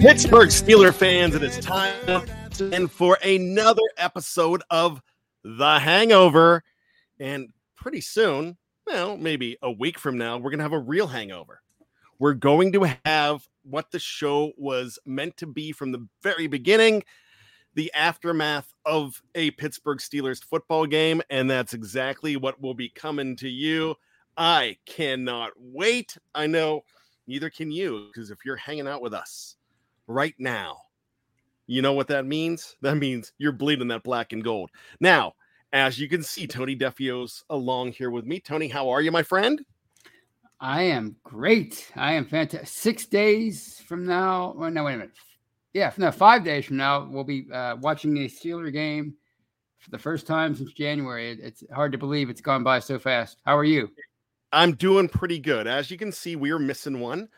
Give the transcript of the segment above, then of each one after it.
Pittsburgh Steeler fans, it is time and for another episode of The Hangover. And pretty soon, well, maybe a week from now, we're going to have a real hangover. We're going to have what the show was meant to be from the very beginning the aftermath of a Pittsburgh Steelers football game. And that's exactly what will be coming to you. I cannot wait. I know neither can you, because if you're hanging out with us, right now. You know what that means? That means you're bleeding that black and gold. Now, as you can see, Tony Defeo's along here with me. Tony, how are you, my friend? I am great. I am fantastic. Six days from now, well, no, wait a minute. Yeah, no, five days from now, we'll be uh, watching a Steeler game for the first time since January. It, it's hard to believe it's gone by so fast. How are you? I'm doing pretty good. As you can see, we are missing one.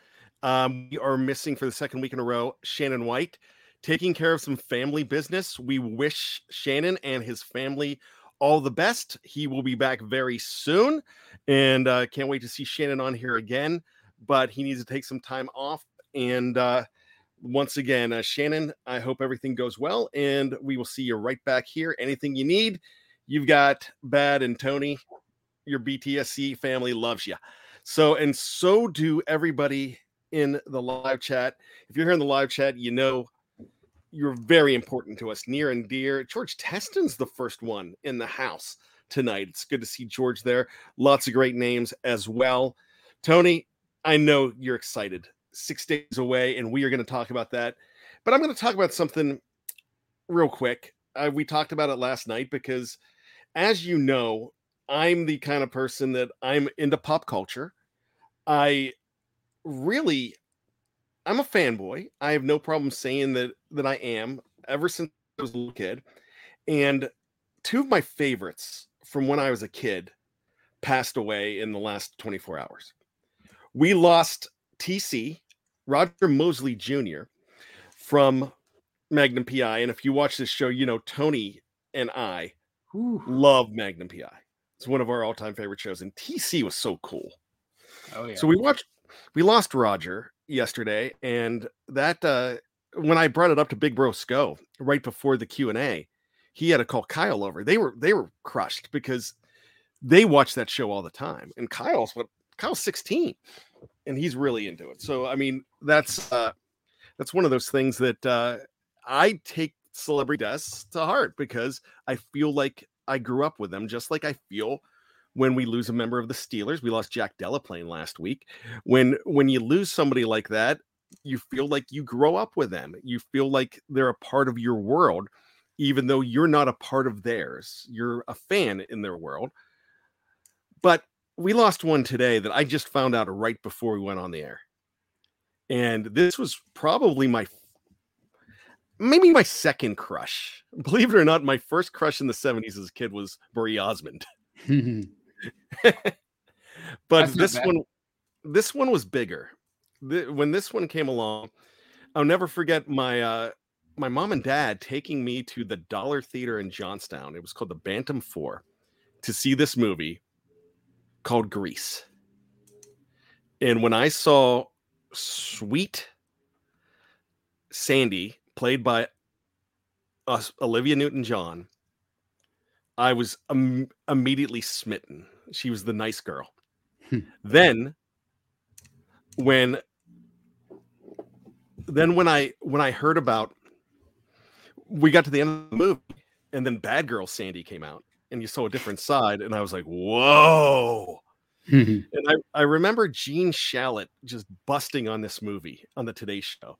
Um, we are missing for the second week in a row Shannon White taking care of some family business. We wish Shannon and his family all the best. He will be back very soon, and uh, can't wait to see Shannon on here again. But he needs to take some time off. And uh, once again, uh, Shannon, I hope everything goes well, and we will see you right back here. Anything you need, you've got Bad and Tony. Your BTSC family loves you. So, and so do everybody in the live chat. If you're here in the live chat, you know you're very important to us, near and dear. George Teston's the first one in the house tonight. It's good to see George there. Lots of great names as well. Tony, I know you're excited. Six days away, and we are going to talk about that. But I'm going to talk about something real quick. Uh, we talked about it last night because, as you know, I'm the kind of person that I'm into pop culture. I really I'm a fanboy. I have no problem saying that that I am ever since I was a little kid. And two of my favorites from when I was a kid passed away in the last 24 hours. We lost TC, Roger Mosley Jr. from Magnum PI. And if you watch this show, you know Tony and I Ooh. love Magnum PI. It's one of our all-time favorite shows. And TC was so cool. Oh yeah. So we watched we lost Roger yesterday, and that uh, when I brought it up to Big Bro Sco right before the Q and A, he had to call Kyle over. They were they were crushed because they watch that show all the time, and Kyle's what Kyle's sixteen, and he's really into it. So I mean, that's uh, that's one of those things that uh, I take celebrity deaths to heart because I feel like I grew up with them, just like I feel when we lose a member of the Steelers. We lost Jack Deloplaine last week. When when you lose somebody like that, you feel like you grow up with them. You feel like they're a part of your world, even though you're not a part of theirs. You're a fan in their world. But we lost one today that I just found out right before we went on the air. And this was probably my maybe my second crush. Believe it or not, my first crush in the 70s as a kid was Marie Osmond. but this bad. one this one was bigger. Th- when this one came along, I'll never forget my uh my mom and dad taking me to the Dollar Theater in Johnstown. It was called the Bantam 4 to see this movie called Grease. And when I saw sweet Sandy played by us Olivia Newton-John, I was Im- immediately smitten. She was the nice girl. Hmm. then when then when I when I heard about we got to the end of the movie and then Bad Girl Sandy came out and you saw a different side and I was like, "Whoa." And I, I remember Gene Shalit just busting on this movie on the Today Show.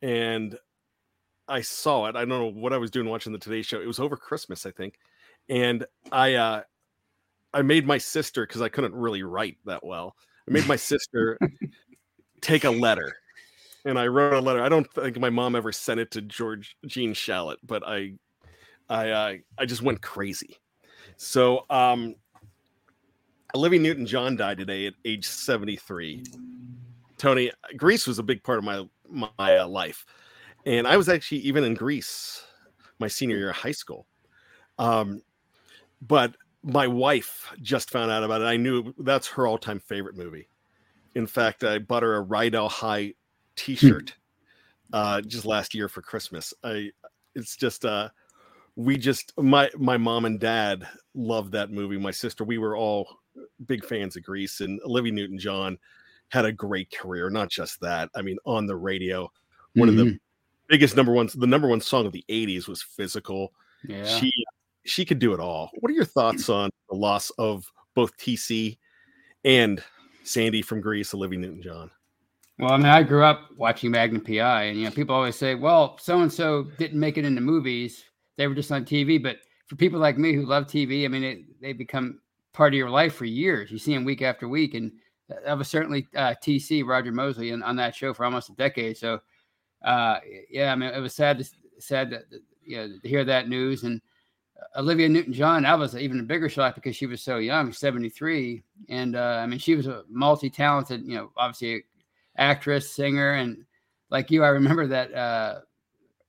And I saw it. I don't know what I was doing watching the Today Show. It was over Christmas, I think. And I uh I made my sister because I couldn't really write that well. I made my sister take a letter. And I wrote a letter. I don't think my mom ever sent it to George Gene Shalit, but I I uh, I just went crazy. So um Olivia Newton John died today at age 73. Tony, Greece was a big part of my my uh, life. And I was actually even in Greece my senior year of high school. Um, but my wife just found out about it. I knew that's her all-time favorite movie. In fact, I bought her a Rydell High t-shirt uh just last year for Christmas. I it's just uh we just my my mom and dad loved that movie. My sister, we were all big fans of Grease, and Olivia Newton John had a great career. Not just that, I mean, on the radio, one of the biggest number ones, the number one song of the '80s was "Physical." yeah. She she could do it all. What are your thoughts on the loss of both TC and Sandy from Greece, Olivia Newton John? Well, I mean, I grew up watching Magnum PI, and you know, people always say, "Well, so and so didn't make it into movies; they were just on TV." But for people like me who love TV, I mean, it, they become part of your life for years. You see them week after week, and that that was certainly uh, TC Roger Mosley on that show for almost a decade. So, uh, yeah, I mean, it was sad to sad that, you know to hear that news and. Olivia Newton-John, that was even a bigger shock because she was so young, 73, and uh, I mean, she was a multi-talented, you know, obviously actress, singer, and like you, I remember that uh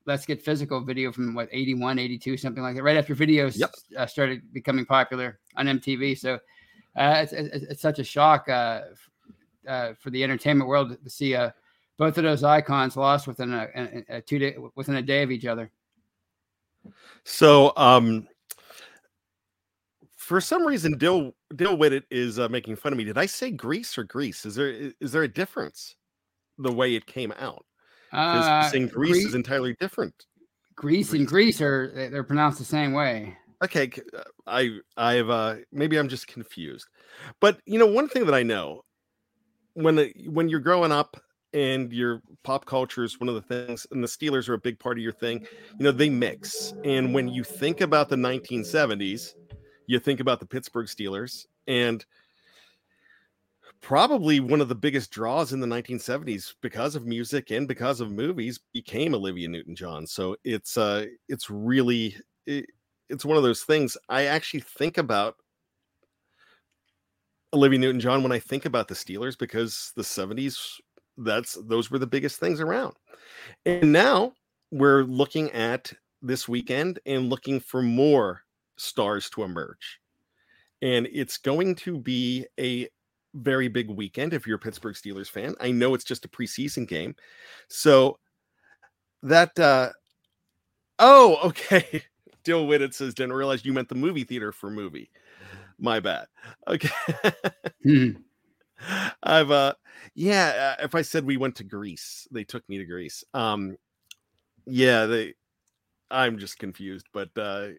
Let's Get Physical video from what 81, 82, something like that, right after videos Yep. uh, started becoming popular on MTV. So uh, it's, it's, it's such a shock uh, uh, for the entertainment world to see uh, both of those icons lost within a, a, a two day within a day of each other. So, um, for some reason, Dill Dill Whittet is uh, making fun of me. Did I say Greece or Greece? Is there is there a difference the way it came out? Because Uh, saying Greece is entirely different. Greece and Greece are they- they're pronounced the same way. Okay, uh, I I've uh, maybe I'm just confused, but you know one thing that I know when the, when you're growing up and your pop culture is one of the things, and the Steelers are a big part of your thing. You know they mix, and when you think about the 1970s, you think about the Pittsburgh Steelers, and probably one of the biggest draws in the 1970s because of music and because of movies became Olivia Newton-John. So it's uh it's really it, it's one of those things I actually think about Olivia Newton-John when I think about the Steelers because the 70s that's those were the biggest things around. And now we're looking at this weekend and looking for more stars to emerge. And it's going to be a very big weekend if you're a Pittsburgh Steelers fan. I know it's just a preseason game. So that uh oh, okay. Dill Whitted says, didn't realize you meant the movie theater for movie. My bad. Okay. I've uh yeah, if I said we went to Greece, they took me to Greece. Um yeah, they I'm just confused, but uh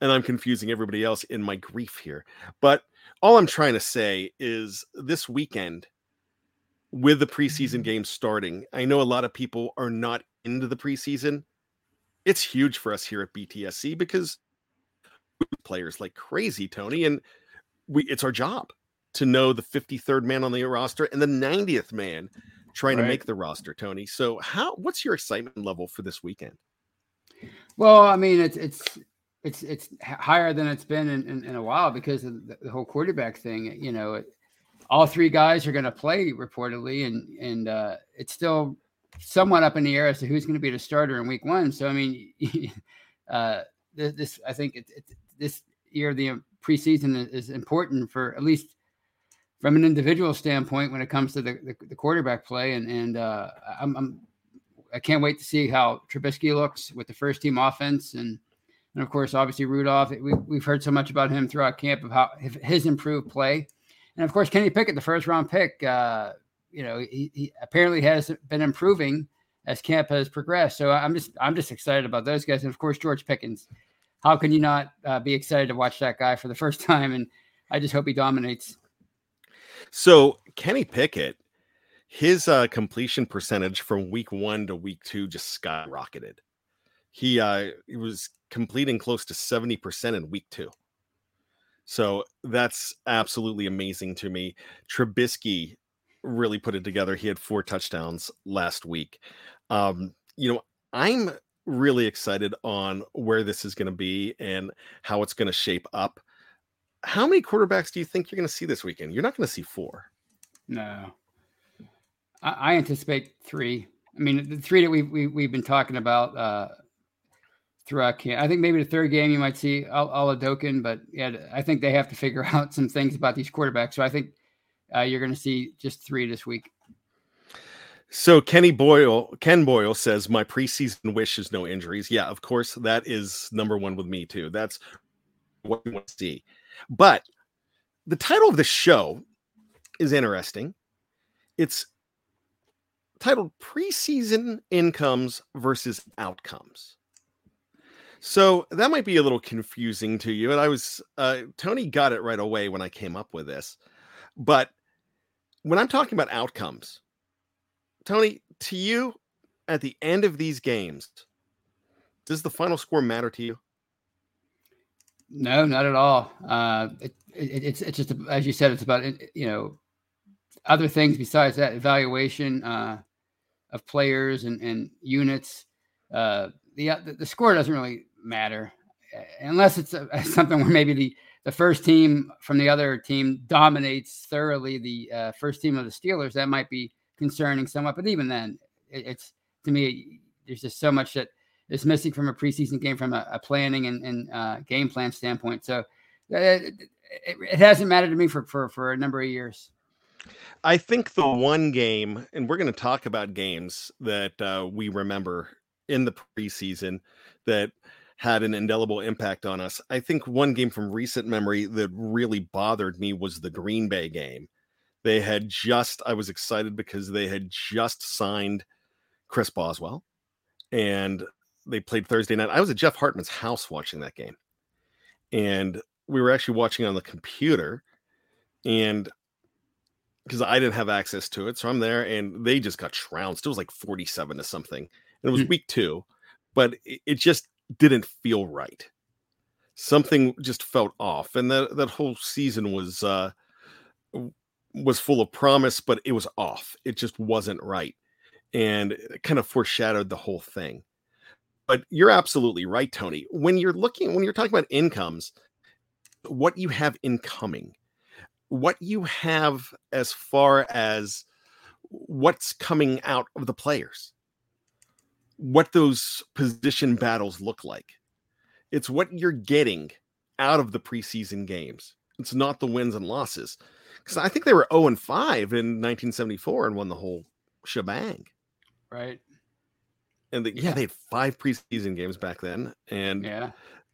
and I'm confusing everybody else in my grief here. But all I'm trying to say is this weekend, with the preseason Mm-hmm. games starting, I know a lot of people are not into the preseason. It's huge for us here at BTSC because we players like crazy, Tony, and we it's our job to know the 53rd man on the roster and the 90th man trying to make the roster, Tony. So how what's your excitement level for this weekend? Well, I mean, it's it's it's it's higher than it's been in, in, in a while because of the, the whole quarterback thing. You know, it, all three guys are going to play reportedly, and and uh, it's still somewhat up in the air as to who's going to be the starter in Week One. So, I mean, uh, this, this I think it, it, this year the preseason is important for at least from an individual standpoint when it comes to the, the, the quarterback play, and and uh, I'm, I'm I can't wait to see how Trubisky looks with the first team offense, and and of course, obviously Rudolph. We, we've heard so much about him throughout camp of how his improved play, and of course Kenny Pickett, the first round pick. Uh, you know, he, he apparently has been improving as camp has progressed. So I'm just I'm just excited about those guys, and of course George Pickens. How can you not uh, be excited to watch that guy for the first time? And I just hope he dominates. So Kenny Pickett, his uh, completion percentage from week one to week two just skyrocketed. He uh, he was completing close to seventy percent in week two. So that's absolutely amazing to me. Trubisky really put it together. He had four touchdowns last week. Um, you know, I'm really excited on where this is going to be and how it's going to shape up. How many quarterbacks do you think you're going to see this weekend? You're not going to see four. No, I, I anticipate three. I mean, the three that we've we, we've been talking about uh, throughout camp. I think maybe the third game you might see Oladokun, but yeah, I think they have to figure out some things about these quarterbacks. So I think uh, you're going to see just three this week. So Kenny Boyle, Ken Boyle says my preseason wish is no injuries. Yeah, of course, that is number one with me too. That's what we want to see. But the title of the show is interesting. It's titled Preseason Incomes versus Outcomes. So that might be a little confusing to you. And I was, uh, Tony got it right away when I came up with this. But when I'm talking about outcomes, Tony, to you, at the end of these games, does the final score matter to you? No, not at all. Uh, it, it, it's it's just as you said, it's about you know other things besides that evaluation uh, of players and, and units. Uh, the, the the score doesn't really matter uh, unless it's a, something where maybe the the first team from the other team dominates thoroughly the uh, first team of the Steelers. That might be concerning somewhat, but even then, it, it's to me there's just so much that is missing from a preseason game from a, a planning and, and uh, game plan standpoint. So uh, it, it, it, hasn't mattered to me for, for, for a number of years. I think the one game, and we're going to talk about games that uh, we remember in the preseason that had an indelible impact on us. I think one game from recent memory that really bothered me was the Green Bay game. They had just, I was excited because they had just signed Chris Boswell and they played Thursday night. I was at Jeff Hartman's house watching that game. And we were actually watching on the computer. And because I didn't have access to it. So I'm there and they just got trounced. It was like 47 to something. And it was Mm. week two, but it, it just didn't feel right. Something just felt off. And that, that whole season was uh was full of promise, but it was off. It just wasn't right. And it kind of foreshadowed the whole thing. But you're absolutely right, Tony. When you're looking, when you're talking about incomes, what you have incoming, what you have as far as what's coming out of the players, what those position battles look like. It's what you're getting out of the preseason games. It's not the wins and losses. Because I think they were 0 and 5 in 1974 and won the whole shebang. Right. And the, yeah, they had five preseason games back then. And Yeah.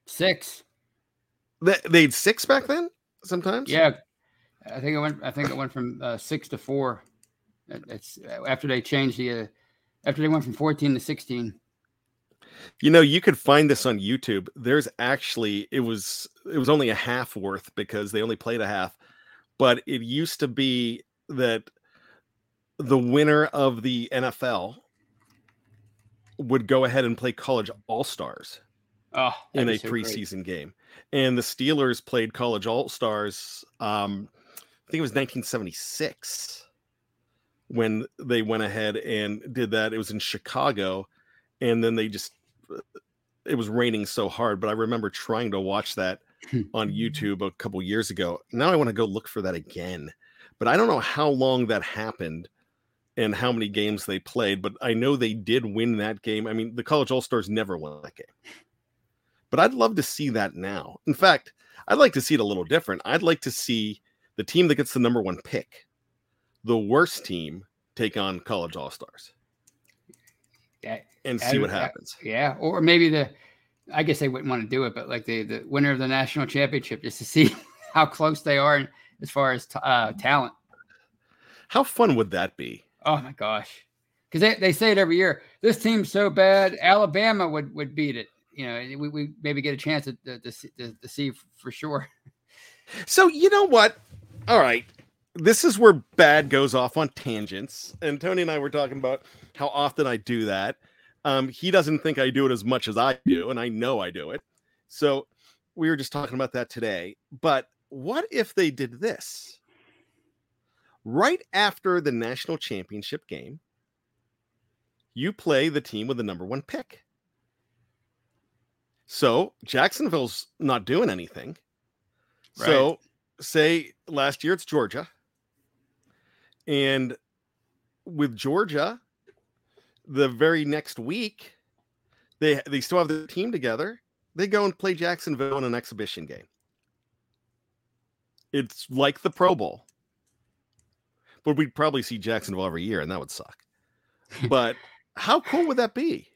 Six. they, they had six back then sometimes. Yeah. I think it went, I think it went from uh, six to four. It's after they changed the, uh, after they went from 14 to 16. You know, you could find this on YouTube. There's actually it was it was only a half worth because they only played a half, but it used to be that the winner of the NFL would go ahead and play college all stars Oh, in a be so great. preseason game. And the Steelers played college all stars. Um, I think it was 1976 when they went ahead and did that. It was in Chicago. And then they just, it was raining so hard. But I remember trying to watch that on YouTube a couple years ago. Now I want to go look for that again. But I don't know how long that happened and how many games they played, but I know they did win that game. I mean, the college all stars never won that game. But I'd love to see that now. In fact, I'd like to see it a little different. I'd like to see the team that gets the number one pick, the worst team, take on college all stars and I see what would- I- happens. Yeah, or maybe the, I guess they wouldn't want to do it, but like the the winner of the national championship, just to see how close they are as far as t- uh, talent. How fun would that be? Oh my gosh, because they, they say it every year. This team's so bad, Alabama would would beat it. You know, we, we maybe get a chance to to, to, to see for sure. So you know what? All right. This is where bad goes off on tangents. And Tony and I were talking about how often I do that. Um, he doesn't think I do it as much as I do, and I know I do it. So we were just talking about that today. But what if they did this? Right after the national championship game, you play the team with the number one pick. So Jacksonville's not doing anything. So, say last year it's Georgia. And with Georgia, the very next week, they they still have the team together. They go and play Jacksonville in an exhibition game. It's like the Pro Bowl. But we'd probably see Jacksonville every year, and that would suck. But how cool would that be?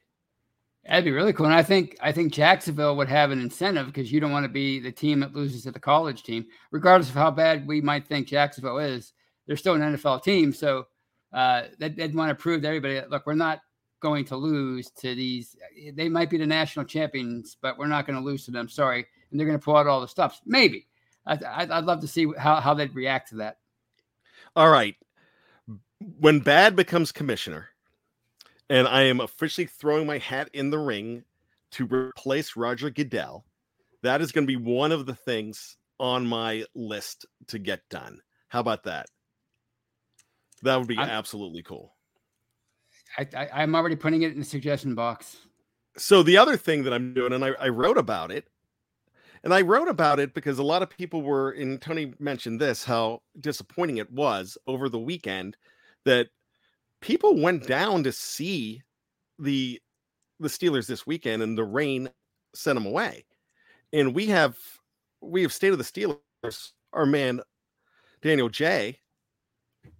That'd be really cool. And I think I think Jacksonville would have an incentive because you don't want to be the team that loses to the college team, regardless of how bad we might think Jacksonville is. They're still an NFL team, so uh, they'd, they'd want to prove to everybody that look, we're not going to lose to these. They might be the national champions, but we're not going to lose to them. Sorry, and they're going to pull out all the stops. Maybe. I, I'd, I'd love to see how how they'd react to that. All right. When Bad becomes commissioner, and I am officially throwing my hat in the ring to replace Roger Goodell, that is going to be one of the things on my list to get done. How about that? That would be I'm- absolutely cool. I, I, I'm already putting it in the suggestion box. So the other thing that I'm doing, and I, I wrote about it, and I wrote about it because a lot of people were, and Tony mentioned this, how disappointing it was over the weekend that people went down to see the the Steelers this weekend, and the rain sent them away. And we have we have state of the Steelers. Our man Daniel J.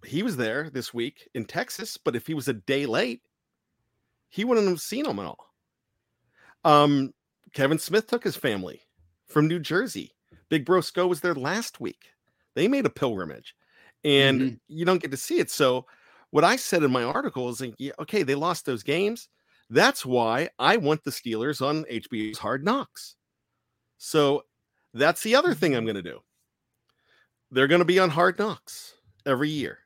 He was there this week in Texas, but if he was a day late, he wouldn't have seen them at all. Um, Kevin Smith took his family from New Jersey. Big Bro Sco was there last week. They made a pilgrimage, and Mhm. you don't get to see it. So, what I said in my article is like, yeah, okay, they lost those games. That's why I want the Steelers on HBO's Hard Knocks. So, that's the other thing I'm going to do. They're going to be on Hard Knocks every year.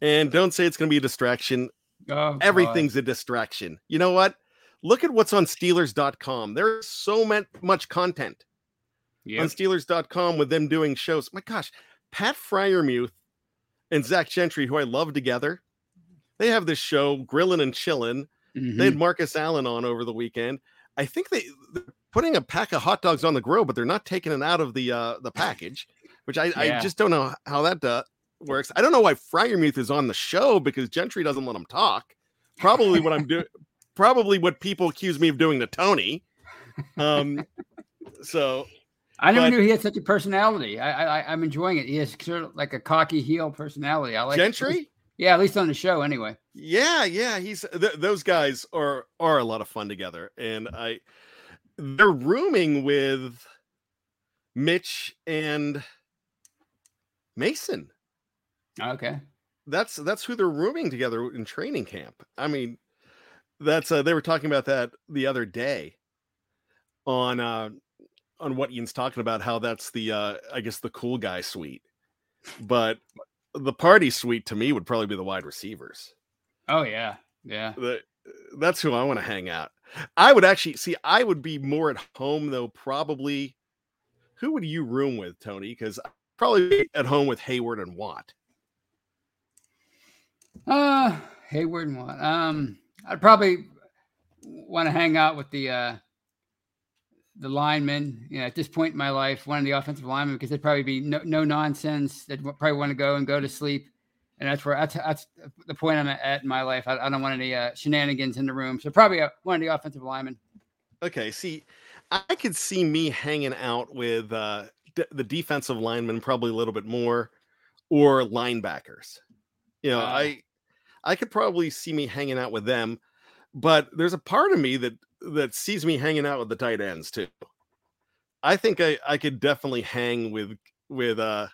And don't say it's going to be a distraction Oh, God. everything's a distraction. You know what? Look at what's on Steelers.com. There's so much, much content on Yep. Steelers.com with them doing shows. My gosh, Pat Freiermuth and Zach Gentry, who I love together, they have this show, Grillin' and Chillin'. They Mhm. had Marcus Allen on over the weekend. I think they they're putting a pack of hot dogs on the grill, but they're not taking it out of the uh the package, which I, I just don't know how that uh, works. I don't know why Fryermuth is on the show because Gentry doesn't let him talk. Probably what I'm doing, probably what people accuse me of doing to Tony. Um, so I never but- knew he had such a personality. I, I I'm enjoying it. He has sort of like a cocky heel personality. I like Gentry, Yeah, at least on the show anyway. yeah, yeah, he's th- those guys are are a lot of fun together, and I they're rooming with Mitch and Mason. Okay. That's that's who they're rooming together in training camp. I mean, that's uh, they were talking about that the other day on uh on what Ian's talking about how that's the uh I guess the cool guy suite. But the party suite to me would probably be the wide receivers. Oh yeah. Yeah. The, that's who I want to hang out. I would actually see I would be more at home though probably who would you room with Tony cuz probably at home with Hayward and Watt. Uh Hayward and Watt. Um I'd probably want to hang out with the uh the linemen, you know, at this point in my life, one of the offensive linemen, because they'd probably be no, no nonsense. They'd probably want to go and go to sleep. And that's where that's, that's the point I'm at in my life. I, I don't want any uh, shenanigans in the room. So probably a, one of the offensive linemen. Okay. See, I could see me hanging out with uh, d- the defensive linemen probably a little bit more or linebackers. You know, uh, I I could probably see me hanging out with them, but there's a part of me that that sees me hanging out with the tight ends too. I think I I could definitely hang with with uh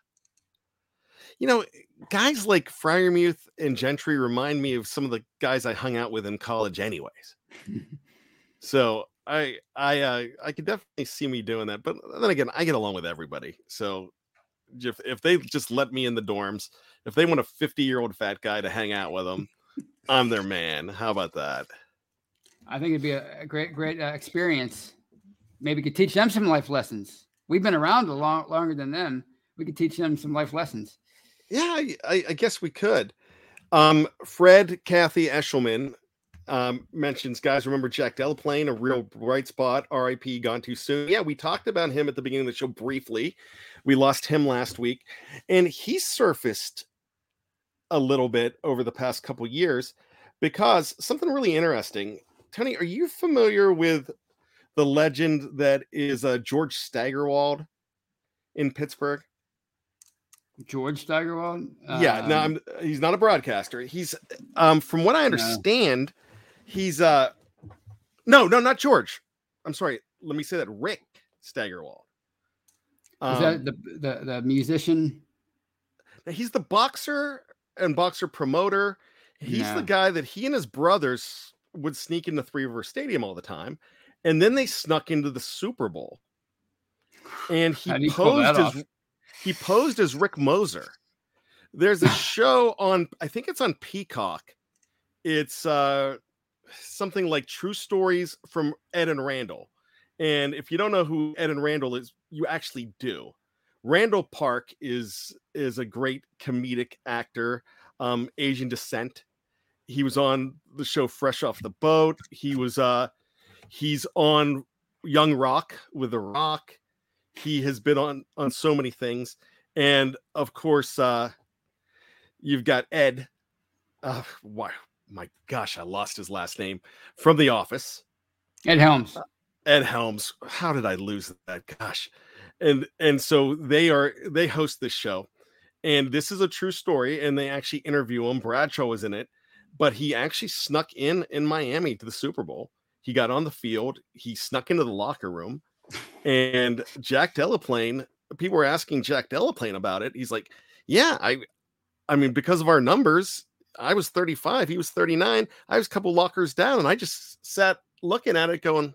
you know guys like Freiermuth and Gentry remind me of some of the guys I hung out with in college anyways. so I I uh, I could definitely see me doing that, but then again, I get along with everybody. So if if they just let me in the dorms, if they want a 50 year old fat guy to hang out with them, I'm their man. How about that? I think it'd be a, great, great uh, experience. Maybe could teach them some life lessons. We've been around a long, longer than them. We could teach them some life lessons. Yeah, I, I guess we could. Um, Fred Kathy Eshelman um, mentions, guys, remember Jack Deloplaine, a real bright spot, RIP, gone too soon. Yeah, we talked about him at the beginning of the show briefly. We lost him last week, and he surfaced a little bit over the past couple years because something really interesting. Tony, are you familiar with the legend that is uh, George Steigerwald in Pittsburgh? George Steigerwald? Yeah, um, no, I'm, he's not a broadcaster. He's, um, from what I understand, no. he's uh, no, no, not George. I'm sorry. Let me say that Rick Steigerwald. Um, is that um, the, the the musician? He's the boxer and boxer promoter. He's no. the guy that he and his brothers would sneak into Three River Stadium all the time, and then they snuck into the Super Bowl. And he posed as he posed as Rick Moser. There's a show on I think it's on Peacock. It's uh something like True Stories from Ed and Randall. And if you don't know who Ed and Randall is, you actually do. Randall Park is is a great comedic actor, um, Asian descent he was on the show Fresh Off the Boat. He was uh he's on Young Rock with The Rock. He has been on on so many things. And of course, uh you've got Ed. Uh why my gosh, I lost his last name from The Office. Ed Helms. Uh, Ed Helms. How did I lose that? Gosh. And and so they are they host this show. And this is a true story. And they actually interview him. Bradshaw was in it but he actually snuck in in Miami to the Super Bowl. He got on the field, he snuck into the locker room, and Jack Deloplaine. People were asking Jack Deloplaine about it. He's like, "Yeah, I, I mean, because of our numbers, I was 35, he was 39. I was a couple lockers down, and I just sat looking at it, going,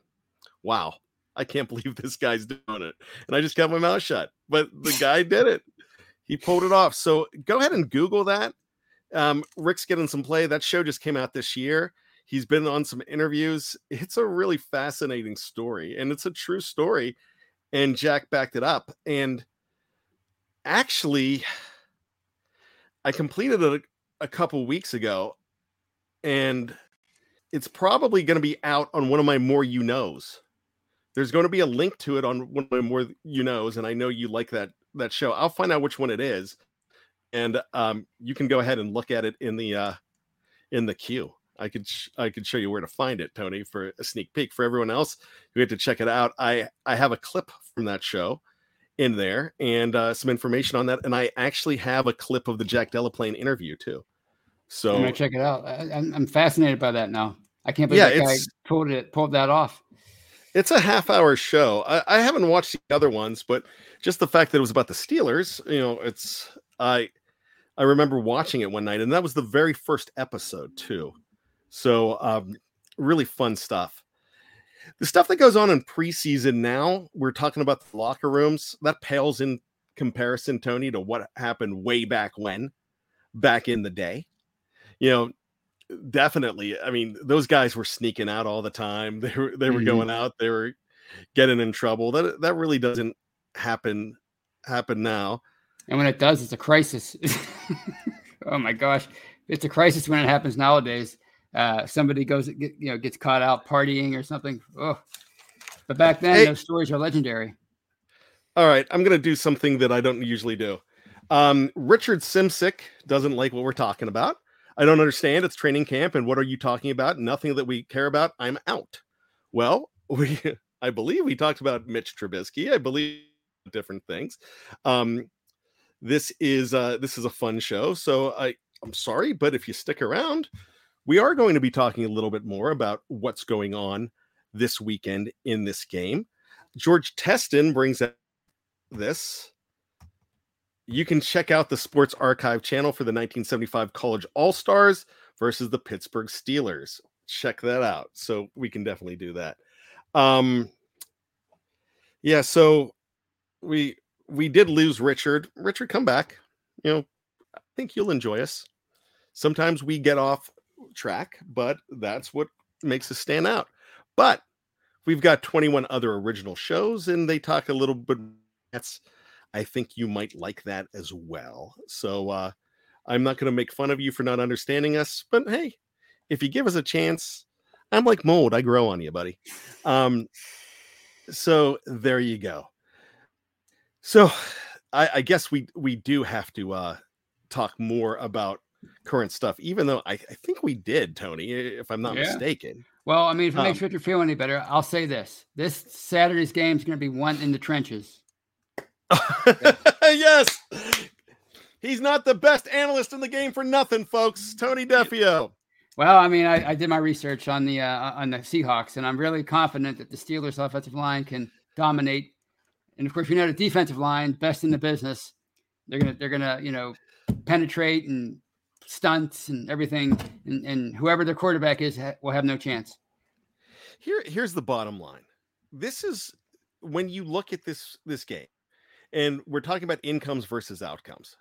"Wow, I can't believe this guy's doing it." And I just got my mouth shut. But the guy did it. He pulled it off. So go ahead and Google that um, Rick's getting some play. That show just came out this year. He's been on some interviews. It's a really fascinating story, and it's a true story. And Jack backed it up. And actually, I completed it a, a couple weeks ago, and it's probably going to be out on one of my more you knows. There's going to be a link to it on one of my more you knows, and I know you like that that show. I'll find out which one it is and um, you can go ahead and look at it in the uh, in the queue. I could sh- I could show you where to find it, Tony, for a sneak peek. For everyone else who had to check it out, I I have a clip from that show in there and uh, some information on that, and I actually have a clip of the Jack Deloplaine interview too. So I'm gonna check it out. I, am fascinated by that now. I can't believe yeah, that guy pulled it pulled that off. It's a half hour show. I, I haven't watched the other ones, but just the fact that it was about the Steelers, you know, it's I I remember watching it one night, and that was the very first episode too. So um, really fun stuff. The stuff that goes on in preseason now, we're talking about the locker rooms, that pales in comparison, Tony, to what happened way back when, back in the day. You know, definitely. I mean, those guys were sneaking out all the time. They were they were mm-hmm. going out, they were getting in trouble. That that really doesn't happen happen now. And when it does, it's a crisis. oh my gosh, it's a crisis when it happens nowadays. Uh, somebody goes, get, you know, gets caught out partying or something. Oh, but back then, hey. those stories are legendary. All right, I'm gonna do something that I don't usually do. Um, Richard Simsick doesn't like what we're talking about. I don't understand. It's training camp, and what are you talking about? Nothing that we care about. I'm out. Well, we I believe we talked about Mitch Trubisky. I believe different things. Um, this is uh, this is a fun show, so I I'm sorry, but if you stick around, we are going to be talking a little bit more about what's going on this weekend in this game. George Teston brings up this. You can check out the Sports Archive channel for the 1975 College All Stars versus the Pittsburgh Steelers. Check that out. So we can definitely do that. Um, yeah, so we we did lose Richard. Richard, come back. You know, I think you'll enjoy us. Sometimes we get off track, but that's what makes us stand out. But we've got 21 other original shows, and they talk a little bit. That's I think you might like that as well. So uh, I'm not going to make fun of you for not understanding us, but hey, if you give us a chance, I'm like mold. I grow on you, buddy. Um, so there you go. So I, I guess we we do have to uh, talk more about current stuff, even though I, I think we did, Tony, if I'm not yeah. mistaken. Well, I mean, if it um, makes you feel any better, I'll say this: this Saturday's game is going to be one in the trenches. yes, he's not the best analyst in the game for nothing, folks. Tony Defeo. Well, I mean, I, I did my research on the uh, on the Seahawks, and I'm really confident that the Steelers' offensive line can dominate. And of course, we know the defensive line, best in the business. They're gonna they're gonna you know penetrate and stunts and everything, and, and whoever their quarterback is ha- will have no chance. Here, here's the bottom line. This is when you look at this this game, and we're talking about incomes versus outcomes.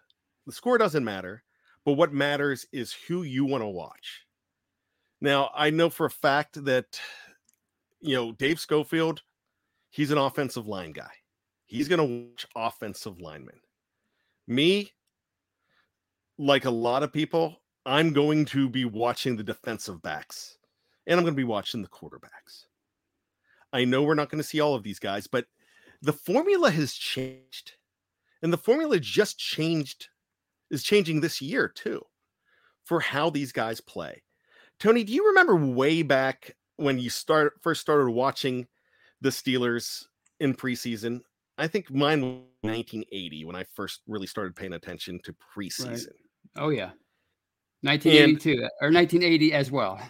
The score doesn't matter, but what matters is who you want to watch. Now, I know for a fact that, you know, Dave Schofield, he's an offensive line guy. He's going to watch offensive linemen. Me, like a lot of people, I'm going to be watching the defensive backs and I'm going to be watching the quarterbacks. I know we're not going to see all of these guys, but the formula has changed. And the formula just changed, is changing this year too, for how these guys play. Tony, do you remember way back when you start first started watching the Steelers in preseason? I think mine was 1980 when I first really started paying attention to preseason. Right. Oh yeah. 1982 and, uh, or 1980 as well.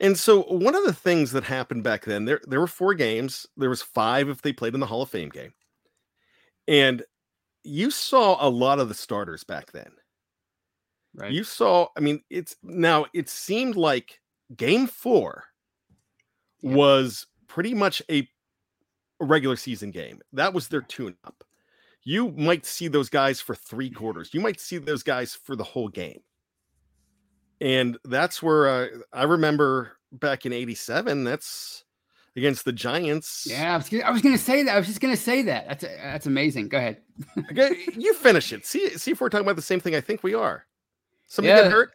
And so one of the things that happened back then, there there were four games. There was five if they played in the Hall of Fame game. And you saw a lot of the starters back then. Right. You saw, I mean, it's now it seemed like game four yep. was pretty much a, a regular season game. That was their tune up. You might see those guys for three quarters. You might see those guys for the whole game. And that's where uh, I remember back in 87, that's against the Giants. Yeah, I was, gonna, I was gonna say that. I was just gonna say that. That's that's amazing. Go ahead. okay, you finish it. See see if we're talking about the same thing. I think we are. Somebody yeah. get hurt?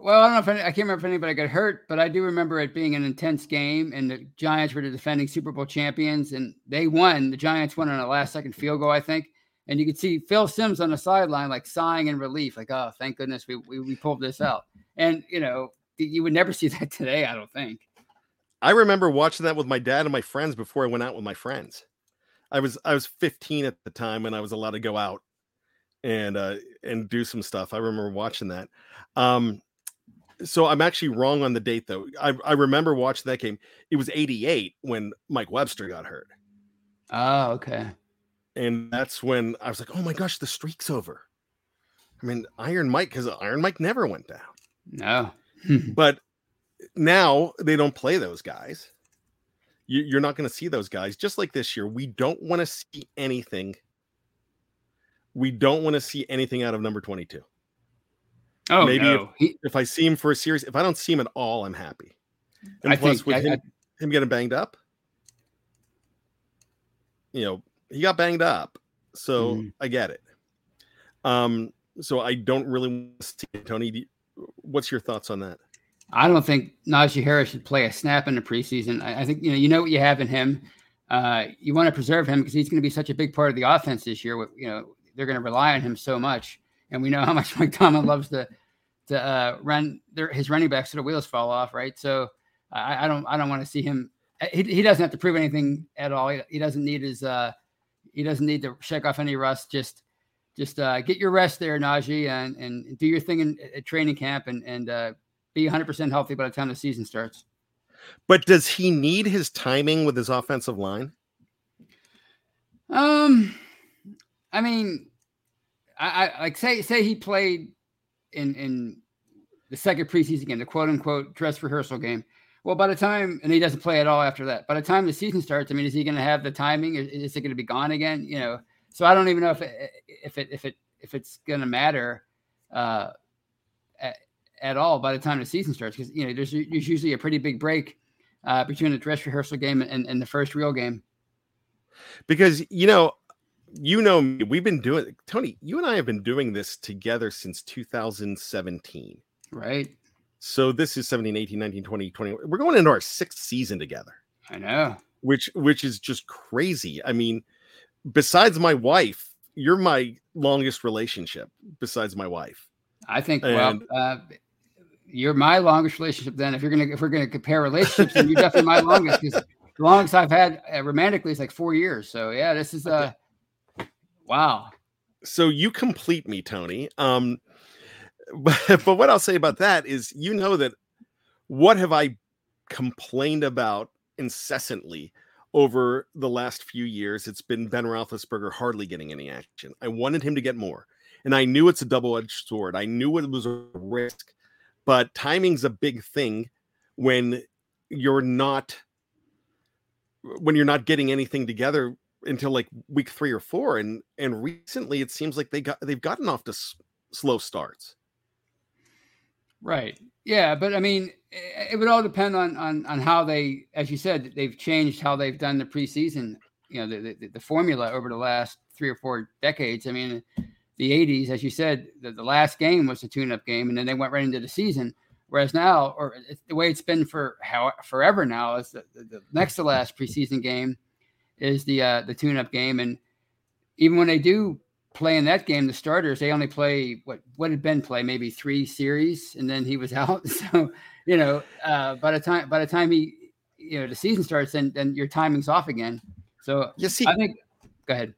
Well, I don't know if any, I can't remember if anybody got hurt, but I do remember it being an intense game, and the Giants were the defending Super Bowl champions, and they won. The Giants won on a last second field goal, I think. And you could see Phil Simms on the sideline, like sighing in relief, like, "Oh, thank goodness we, we we pulled this out." And you know, you would never see that today, I don't think. I remember watching that with my dad and my friends before I went out with my friends. I was I was 15 at the time, and I was allowed to go out and uh, and do some stuff. I remember watching that. Um, so I'm actually wrong on the date though. I, I remember watching that game. It was 88 when Mike Webster got hurt. Oh, okay. And that's when I was like, oh my gosh, the streak's over. I mean, Iron Mike, because Iron Mike never went down. No. but now they don't play those guys. You, you're not going to see those guys. Just like this year, we don't want to see anything. We don't want to see anything out of number 22. Oh, Maybe no. He, If I see him for a series, if I don't see him at all, I'm happy. And I plus, think with I- him, him getting banged up, you know, he got banged up. So Mhm. I get it. Um, so I don't really want to see it. Tony. you- What's your thoughts on that? I don't think Najee Harris should play a snap in the preseason. I, I think you know you know what you have in him. Uh, you want to preserve him because he's going to be such a big part of the offense this year. You know they're going to rely on him so much, and we know how much Mike Tomlin loves to to uh, run their, his running backs so the wheels fall off, right? So I, I don't I don't want to see him. He, he doesn't have to prove anything at all. He, he doesn't need his uh, he doesn't need to shake off any rust. Just just uh, get your rest there, Najee, and and do your thing in at training camp and and uh, be 100% healthy by the time the season starts. But does he need his timing with his offensive line? Um, I mean, I, I like say say he played in in the second preseason game, the quote unquote dress rehearsal game. Well, by the time and he doesn't play at all after that. By the time the season starts, I mean, is he going to have the timing? Is, is it going to be gone again? You know, so I don't even know if it, if it if it if it's going to matter uh, at, at all by the time the season starts because you know there's, there's usually a pretty big break uh, between the dress rehearsal game and, and the first real game. Because you know, you know me. We've been doing Tony. You and I have been doing this together since 2017. Right. So this is 17, 18, 19, 20, 20. We're going into our sixth season together. I know. which which is just crazy. I mean, besides my wife, you're my longest relationship besides my wife. I think And- well, uh, you're my longest relationship. Then, if you're gonna if we're gonna compare relationships, then you're definitely my longest because the longest I've had uh, romantically is like four years. So yeah, this is uh, wow. So you complete me, Tony. Um but, but what I'll say about that is you know that what have I complained about incessantly over the last few years? It's been Ben Roethlisberger hardly getting any action. I wanted him to get more. And I knew it's a double-edged sword. I knew it was a risk, but timing's a big thing when you're not when you're not getting anything together until like week three or four and and recently it seems like they got they've gotten off to s- slow starts Right. Yeah, but I mean, it, would all depend on on on how they, as you said, they've changed how they've done the preseason. You know, the the, the formula over the last three or four decades. I mean, the '80s, as you said, the, the last game was a tune-up game, and then they went right into the season. Whereas now, or the way it's been for how forever now, is the, the, the next to last preseason game is the uh, the tune-up game, and even when they do play in that game, the starters they only play what what did Ben play? Maybe three series, and then he was out. So you know, uh, by the time by the time he you know the season starts, then then your timing's off again. So you see I think. Go ahead.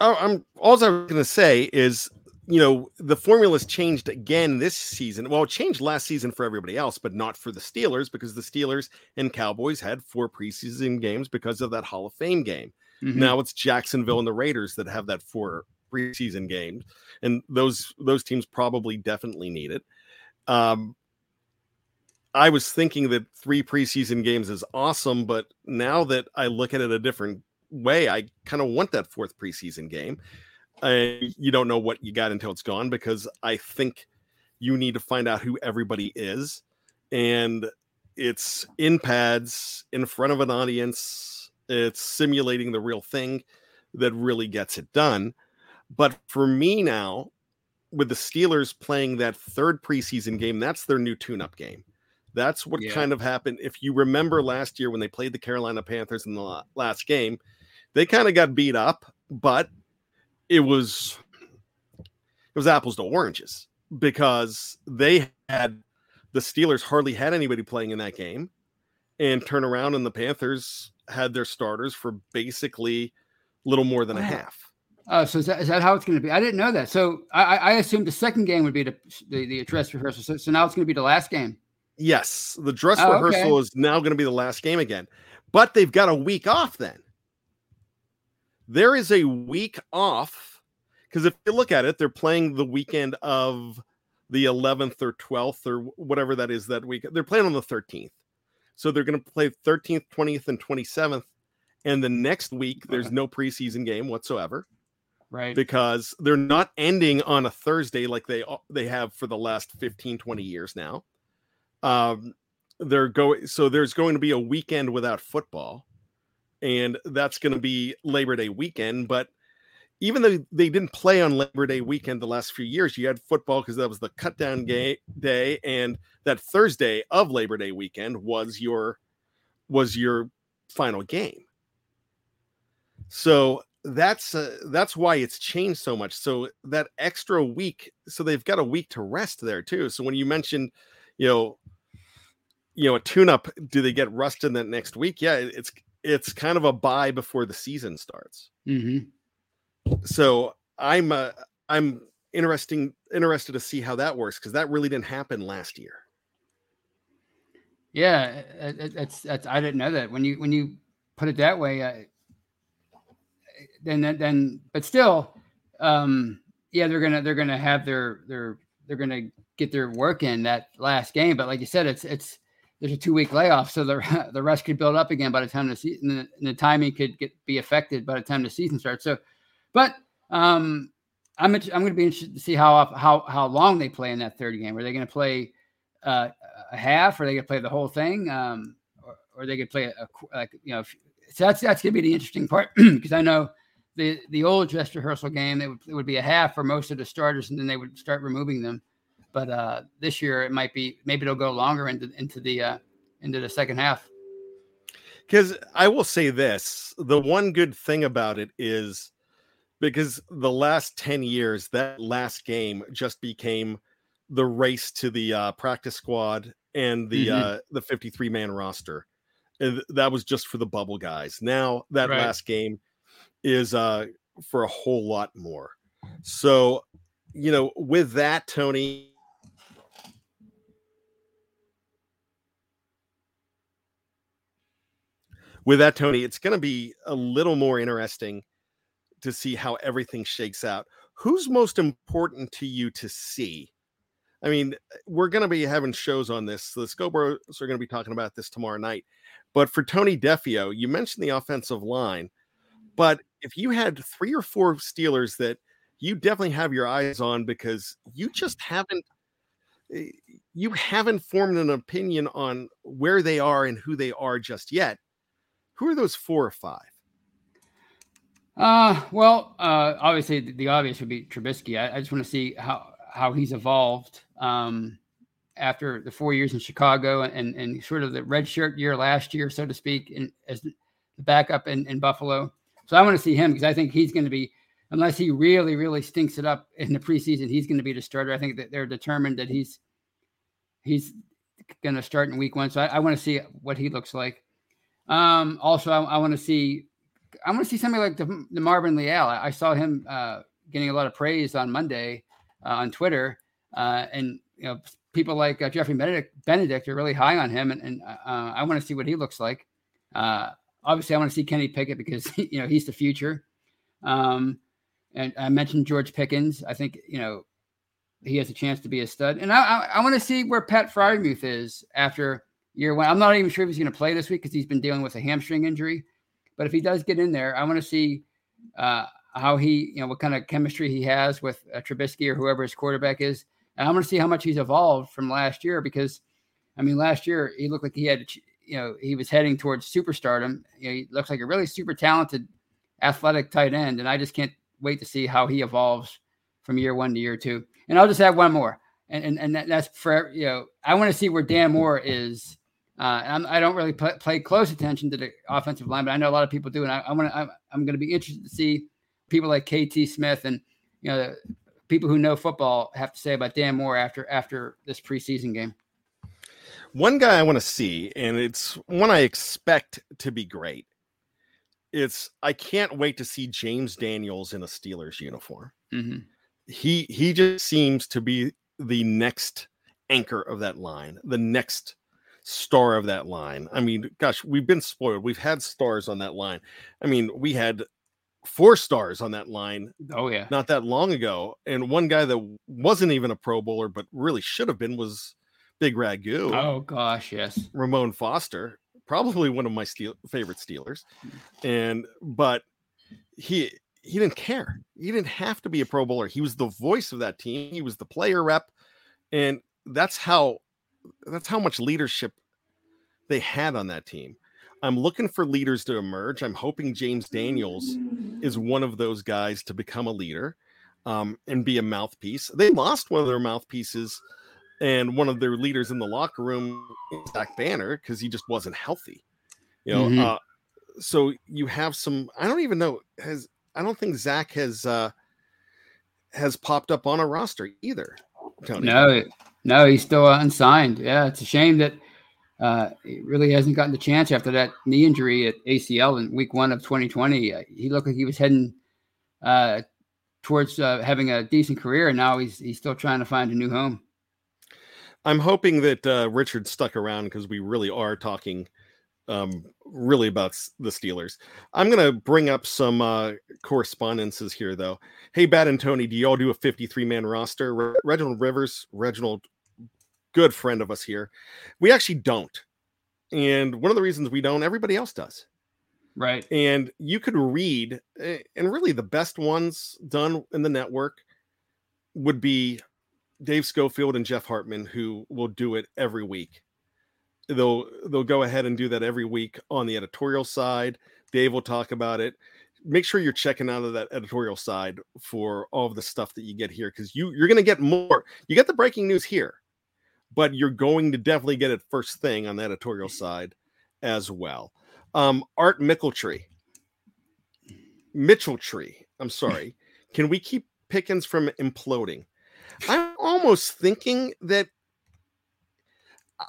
oh, i'm all i was gonna say is you know the formula's changed again this season. Well it changed last season for everybody else but not for the steelers because the steelers and cowboys had four preseason games because of that hall of fame game. Mhm. now it's jacksonville and the raiders that have that four preseason games and those those teams probably definitely need it. Um i was thinking that three preseason games is awesome but now that i look at it a different way i kind of want that fourth preseason game and you don't know what you got until it's gone because i think you need to find out who everybody is and it's in pads in front of an audience it's simulating the real thing that really gets it done but for me now, with the Steelers playing that third preseason game, that's their new tune up game. That's what Yeah. kind of happened. If you remember last year when they played the Carolina Panthers in the last game, they kind of got beat up, but it was it was apples to oranges because they had the Steelers hardly had anybody playing in that game and turn around and the Panthers had their starters for basically little more than a half. Oh, so is that, is that how it's going to be? I didn't know that. So I, I assumed the second game would be the the, the dress rehearsal. So, so now it's going to be the last game. Yes, the dress Oh, okay. rehearsal is now going to be the last game again, but they've got a week off then. There is a week off because if you look at it, they're playing the weekend of the 11th or 12th or whatever that is that week. They're playing on the 13th. So they're going to play 13th, 20th, and 27th. And the next week, there's no preseason game whatsoever. Right. Because they're not ending on a Thursday like they they have for the last 15, 20 years now. Um, they're going so there's going to be a weekend without football, and that's going to be Labor Day weekend. But even though they didn't play on Labor Day weekend the last few years, you had football because that was the cut down day, and that Thursday of Labor Day weekend was your was your final game. So that's uh, that's why it's changed so much. So that extra week, so they've got a week to rest there too. So when you mentioned, you know, you know, a tune-up, do they get rusted that next week? Yeah, it's it's kind of a bye before the season starts. Mm-hmm so I'm uh, I'm interesting interested to see how that works because that really didn't happen last year. Yeah, it, it's that's I didn't know that when you when you put it that way. Uh, then then but still, um, yeah, they're gonna they're gonna have their their they're gonna get their work in that last game. But like you said, it's it's there's a two week layoff, so the the rest could build up again by the time the season the, the timing could get be affected by the time the season starts. So but um, I'm I'm going to be interested to see how how how long they play in that third game. Are they going to play uh, a half? Or are they going to play the whole thing? Um, or, or they could play a, a like you know. So that's that's going to be the interesting part because I know the the old dress rehearsal game it would, it would be a half for most of the starters and then they would start removing them. But uh, this year it might be maybe it'll go longer into into the uh, into the second half. Because I will say this: the one good thing about it is because the last 10 years that last game just became the race to the uh, practice squad and the mm-hmm. uh, the 53 man roster and that was just for the bubble guys now that right. last game is uh for a whole lot more so you know with that tony with that tony it's going to be a little more interesting to see how everything shakes out. Who's most important to you to see? I mean, we're going to be having shows on this. The Scobros are going to be talking about this tomorrow night. But for Tony Defeo, you mentioned the offensive line. But if you had three or four Steelers that you definitely have your eyes on because you just haven't eh, you haven't formed an opinion on where they are and who they are just yet. Who are those four or five? Uh, well, uh, obviously the, the obvious would be Trubisky. I, I just want to see how how he's evolved um, after the four years in Chicago and and sort of the red shirt year last year, so to speak, in, as the backup in, in Buffalo. So I want to see him because I think he's going to be, unless he really really stinks it up in the preseason, he's going to be the starter. I think that they're determined that he's he's going to start in week one. So I, I want to see what he looks like. Um, also, I, I want to see I want to see somebody like the, DeMarvin Leal. I, I saw him uh, getting a lot of praise on Monday uh, on Twitter, uh, and you know people like uh, Jeffrey Benedict, Benedict are really high on him, and, and uh, I want to see what he looks like. Uh, obviously, I want to see Kenny Pickett because you know he's the future. Um, and I mentioned George Pickens. I think you know he has a chance to be a stud, and I I, I want to see where Pat Freiermuth is after year one. I'm not even sure if he's going to play this week because he's been dealing with a hamstring injury. But if he does get in there, I want to see uh, how he, you know, what kind of chemistry he has with uh, Trubisky or whoever his quarterback is. And I want to see how much he's evolved from last year because, I mean, last year he looked like he had, you know, he was heading towards superstardom. You know, he looks like a really super talented, athletic tight end, and I just can't wait to see how he evolves from year one to year two. And I'll just add one more, and and, and that's for you know, I want to see where Dan Moore is uh, I don't really play, play, close attention to the offensive line, but I know a lot of people do, and I, I want to. I'm, I'm going to be interested to see people like KT Smith and you know people who know football have to say about Dan Moore after after this preseason game. One guy I want to see, and it's one I expect to be great. It's I can't wait to see James Daniels in a Steelers uniform. Mm-hmm. He he just seems to be the next anchor of that line, the next star of that line. I mean, gosh, we've been spoiled. We've had stars on that line. I mean, we had four stars on that line. Oh yeah, not that long ago, and one guy that wasn't even a Pro Bowler but really should have been was Big Ragu. Oh gosh, yes, Ramon Foster, probably one of my steel, favorite Steelers, hmm. and but he he didn't care. He didn't have to be a Pro Bowler. He was the voice of that team. He was the player rep, and that's how that's how much leadership they had on that team. I'm looking for leaders to emerge. I'm hoping James Daniels is one of those guys to become a leader um, and be a mouthpiece. They lost one of their mouthpieces and one of their leaders in the locker room, Zach Banner, because he just wasn't healthy. You know, mm-hmm. uh, so you have some. I don't even know has. I don't think Zach has uh, has popped up on a roster either. Tony. No, no, he's still unsigned. Yeah, it's a shame that uh, he really hasn't gotten the chance after that knee injury at ACL in week one of 2020. Uh, he looked like he was heading uh, towards uh, having a decent career, and now he's he's still trying to find a new home. I'm hoping that uh, Richard stuck around because we really are talking um, really about the Steelers. I'm going to bring up some uh, correspondences here, though. Hey, Bad and Tony, do y'all do a 53 man roster? Re- Reginald Rivers, Reginald, good friend of us here. We actually don't. And one of the reasons we don't, everybody else does. Right. And you could read, and really the best ones done in the network would be Dave Schofield and Jeff Hartman, who will do it every week they'll they'll go ahead and do that every week on the editorial side. Dave will talk about it. Make sure you're checking out of that editorial side for all of the stuff that you get here because you you're going to get more. You get the breaking news here, but you're going to definitely get it first thing on the editorial side as well. Um, Art Mickeltree, Mitchell Tree. I'm sorry. Can we keep Pickens from imploding? I'm almost thinking that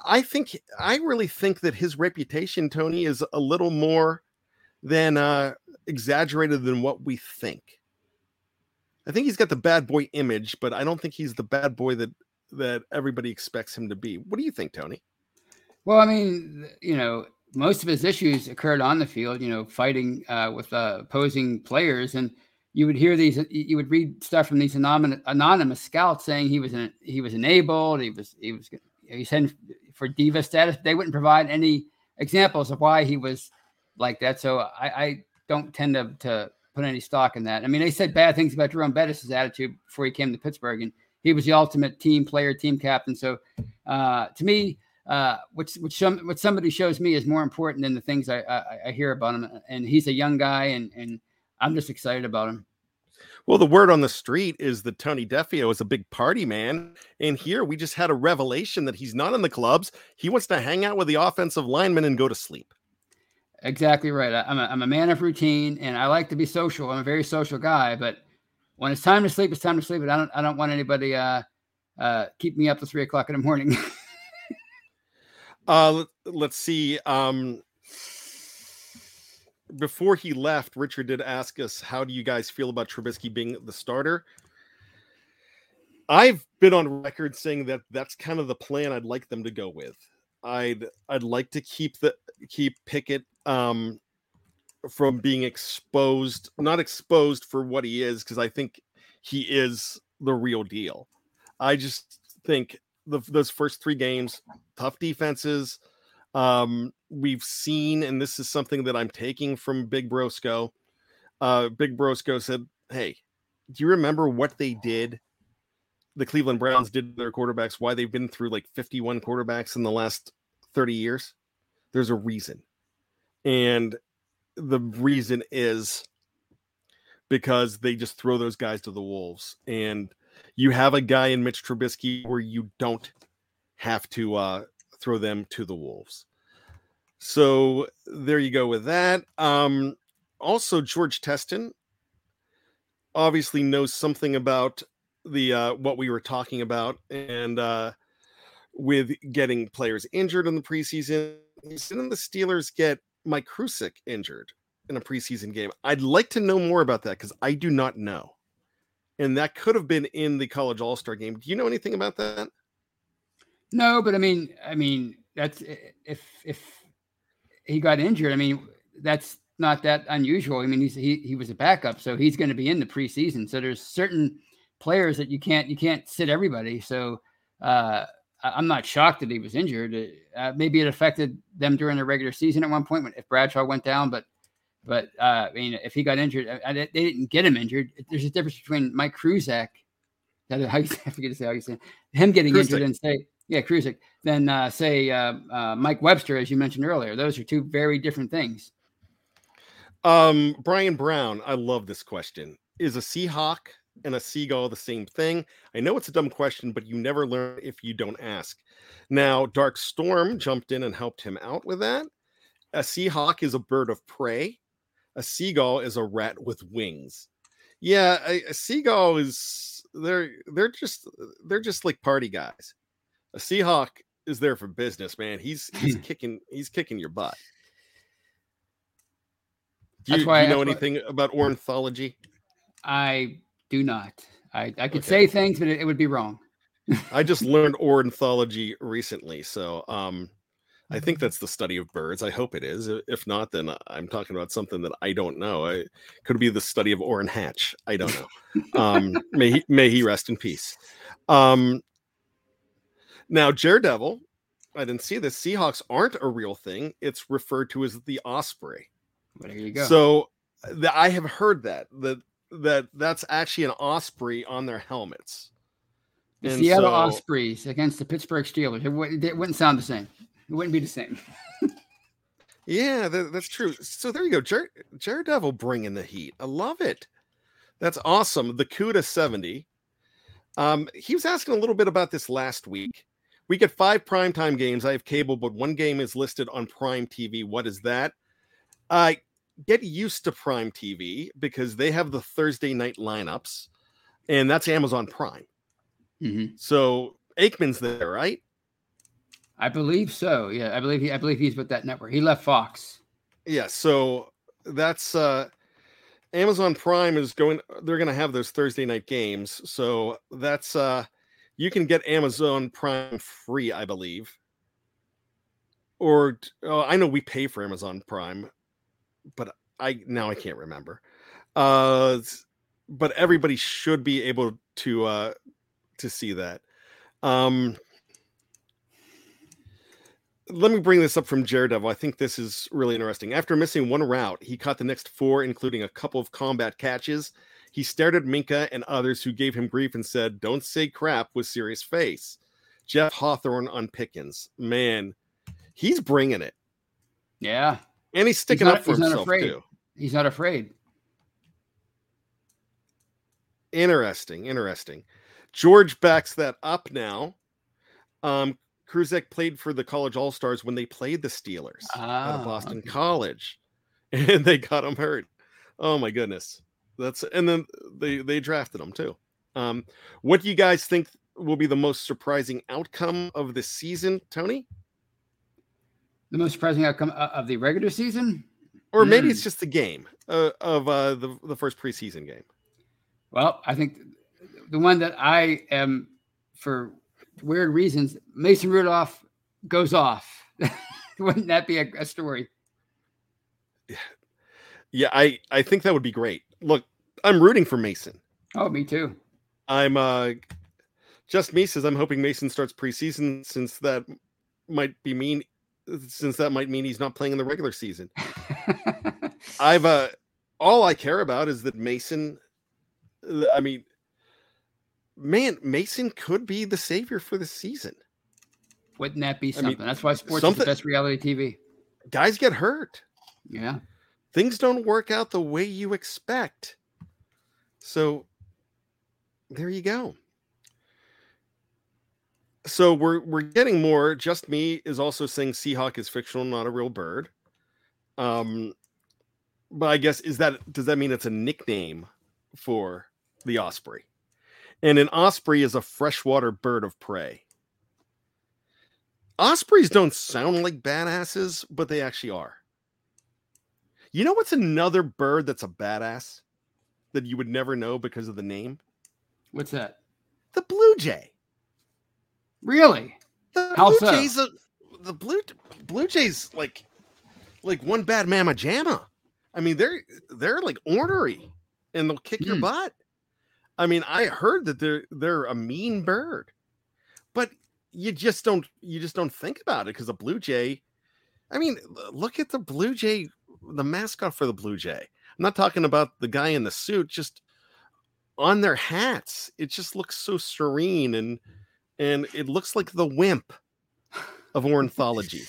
I think I really think that his reputation, Tony, is a little more than uh, exaggerated than what we think. I think he's got the bad boy image, but I don't think he's the bad boy that that everybody expects him to be. What do you think, Tony? Well, I mean, you know, most of his issues occurred on the field. You know, fighting uh, with uh, opposing players, and you would hear these. You would read stuff from these anonymous, anonymous scouts saying he was an, he was enabled. He was he was he said for diva status. They wouldn't provide any examples of why he was like that. So I, I don't tend to, to put any stock in that. I mean, they said bad things about Jerome Bettis' attitude before he came to Pittsburgh, and he was the ultimate team player, team captain. So uh, to me, uh, which which some what somebody shows me is more important than the things I, I, I hear about him. And he's a young guy, and and I'm just excited about him. Well, the word on the street is that Tony Defeo is a big party man. And here we just had a revelation that he's not in the clubs. He wants to hang out with the offensive linemen and go to sleep. Exactly right. I'm a, I'm a man of routine and I like to be social. I'm a very social guy, but when it's time to sleep, it's time to sleep. But I don't, I don't want anybody uh, uh, keep me up to three o'clock in the morning. uh, let's see. Um, before he left, Richard did ask us, "How do you guys feel about Trubisky being the starter?" I've been on record saying that that's kind of the plan I'd like them to go with. I'd I'd like to keep the keep Pickett um, from being exposed, not exposed for what he is, because I think he is the real deal. I just think the, those first three games, tough defenses, um, we've seen, and this is something that I'm taking from Big Brosco. Uh, Big Brosco said, Hey, do you remember what they did? The Cleveland Browns did their quarterbacks, why they've been through like 51 quarterbacks in the last 30 years? There's a reason. And the reason is because they just throw those guys to the wolves. And you have a guy in Mitch Trubisky where you don't have to uh, throw them to the wolves. So there you go with that. Um, also, George Teston obviously knows something about the uh, what we were talking about, and uh, with getting players injured in the preseason, didn't the Steelers get Mike Kruczek injured in a preseason game? I'd like to know more about that because I do not know, and that could have been in the college All Star game. Do you know anything about that? No, but I mean, I mean, that's if if he got injured. I mean, that's not that unusual. I mean, he's he he was a backup, so he's going to be in the preseason. So there's certain players that you can't you can't sit everybody. So uh, I'm not shocked that he was injured. Uh, maybe it affected them during the regular season at one point when if Bradshaw went down, but but uh, I mean, if he got injured, I, I, they didn't get him injured. There's a difference between Mike Kruczek, that how you, I forget to say how you say him getting injured and say yeah Kruczek, then uh, say uh, uh, Mike Webster, as you mentioned earlier. Those are two very different things. Um, Brian Brown, I love this question. Is a Seahawk and a seagull the same thing? I know it's a dumb question, but you never learn if you don't ask. Now, Dark Storm jumped in and helped him out with that. A Seahawk is a bird of prey. A seagull is a rat with wings. Yeah, a, a seagull is they're they're just they're just like party guys. A Seahawk is there for business, man. He's he's kicking he's kicking your butt. Do you, do you know why- anything about ornithology? I do not. I, I could Okay. say things, but it, it would be wrong. I just learned ornithology recently, so um, I think Mm-hmm. that's the study of birds. I hope it is. If not, then I'm talking about something that I don't know. I could be the study of Orrin Hatch. I don't know. Um, may he may he rest in peace. Um, now, Daredevil, I didn't see this. Seahawks aren't a real thing. It's referred to as the osprey. But here you go. So the, I have heard that that that that's actually an osprey on their helmets. the and Seattle so- Ospreys against the Pittsburgh Steelers. It, would, it wouldn't sound the same. It wouldn't be the same. Yeah, that, that's true. So there you go. Jared, Jared Devil bringing the heat. I love it. That's awesome. The CUDA 70. Um, he was asking a little bit about this last week. We get five primetime games. I have cable, but one game is listed on Prime TV. What is that? Uh, get used to Prime TV because they have the Thursday night lineups, and that's Amazon Prime. Mhm. So Aikman's there, right? I believe so. Yeah, I believe he. I believe he's with that network. He left Fox. yeah so that's uh amazon prime is going they're going to have those thursday night games so that's uh you can get amazon prime free i believe or oh, i know we pay for amazon prime but i now i can't remember uh but everybody should be able to uh to see that um let me bring this up from Daredevil. I think this is really interesting. After missing one route, he caught the next four, including a couple of combat catches. He stared at Minkah and others who gave him grief and said, Don't say crap with serious face. Jeff Hawthorne on Pickens. Man, he's bringing it. Yeah, And he's sticking not- up for he's himself, too. he's not afraid. Interesting. Interesting. George backs that up now. Um, Kruczek played for the college all stars when they played the Steelers out Ah, of Boston okay. College, and they got him hurt. Oh my goodness, that's and then they they drafted him too. Um, what do you guys think will be the most surprising outcome of the season, Tony? The most surprising outcome of the regular season. Or maybe Hmm. it's just the game uh, of uh, the the first preseason game. Well, I think the one that I am for weird reasons, Mason Rudolph goes off. Wouldn't that be a, a story? Yeah, I I think that would be great. Look, I'm rooting for Mason. Oh, me too. I'm uh just me says I'm hoping Mason starts preseason since that might be mean since that might mean he's not playing in the regular season. I've uh all I care about is that Mason I mean man, Mason could be the savior for the season. Wouldn't that be I something? mean, That's why sports is the best reality TV. Guys get hurt. Yeah. Things don't work out the way you expect. So there you go. So we're we're getting more. Just me is also saying Seahawk is fictional, not a real bird. Um, but I guess is that does that mean it's a nickname for the osprey? And an osprey is a freshwater bird of prey. Ospreys don't sound like badasses, but they actually are. You know what's another bird that's a badass that you would never know because of the name? What's that? The blue jay. Really? The How blue so? jays, a, the blue blue jays like like one bad mama jamma. I mean, they're they're like ornery and they'll kick your Hmm. butt. I mean, I heard that they're they're a mean bird, but you just don't you just don't think about it because a blue jay. I mean, look at the blue jay, the mascot for the blue jay. I'm not talking about the guy in the suit. Just on their hats, it just looks so serene and and it looks like the wimp of ornithology.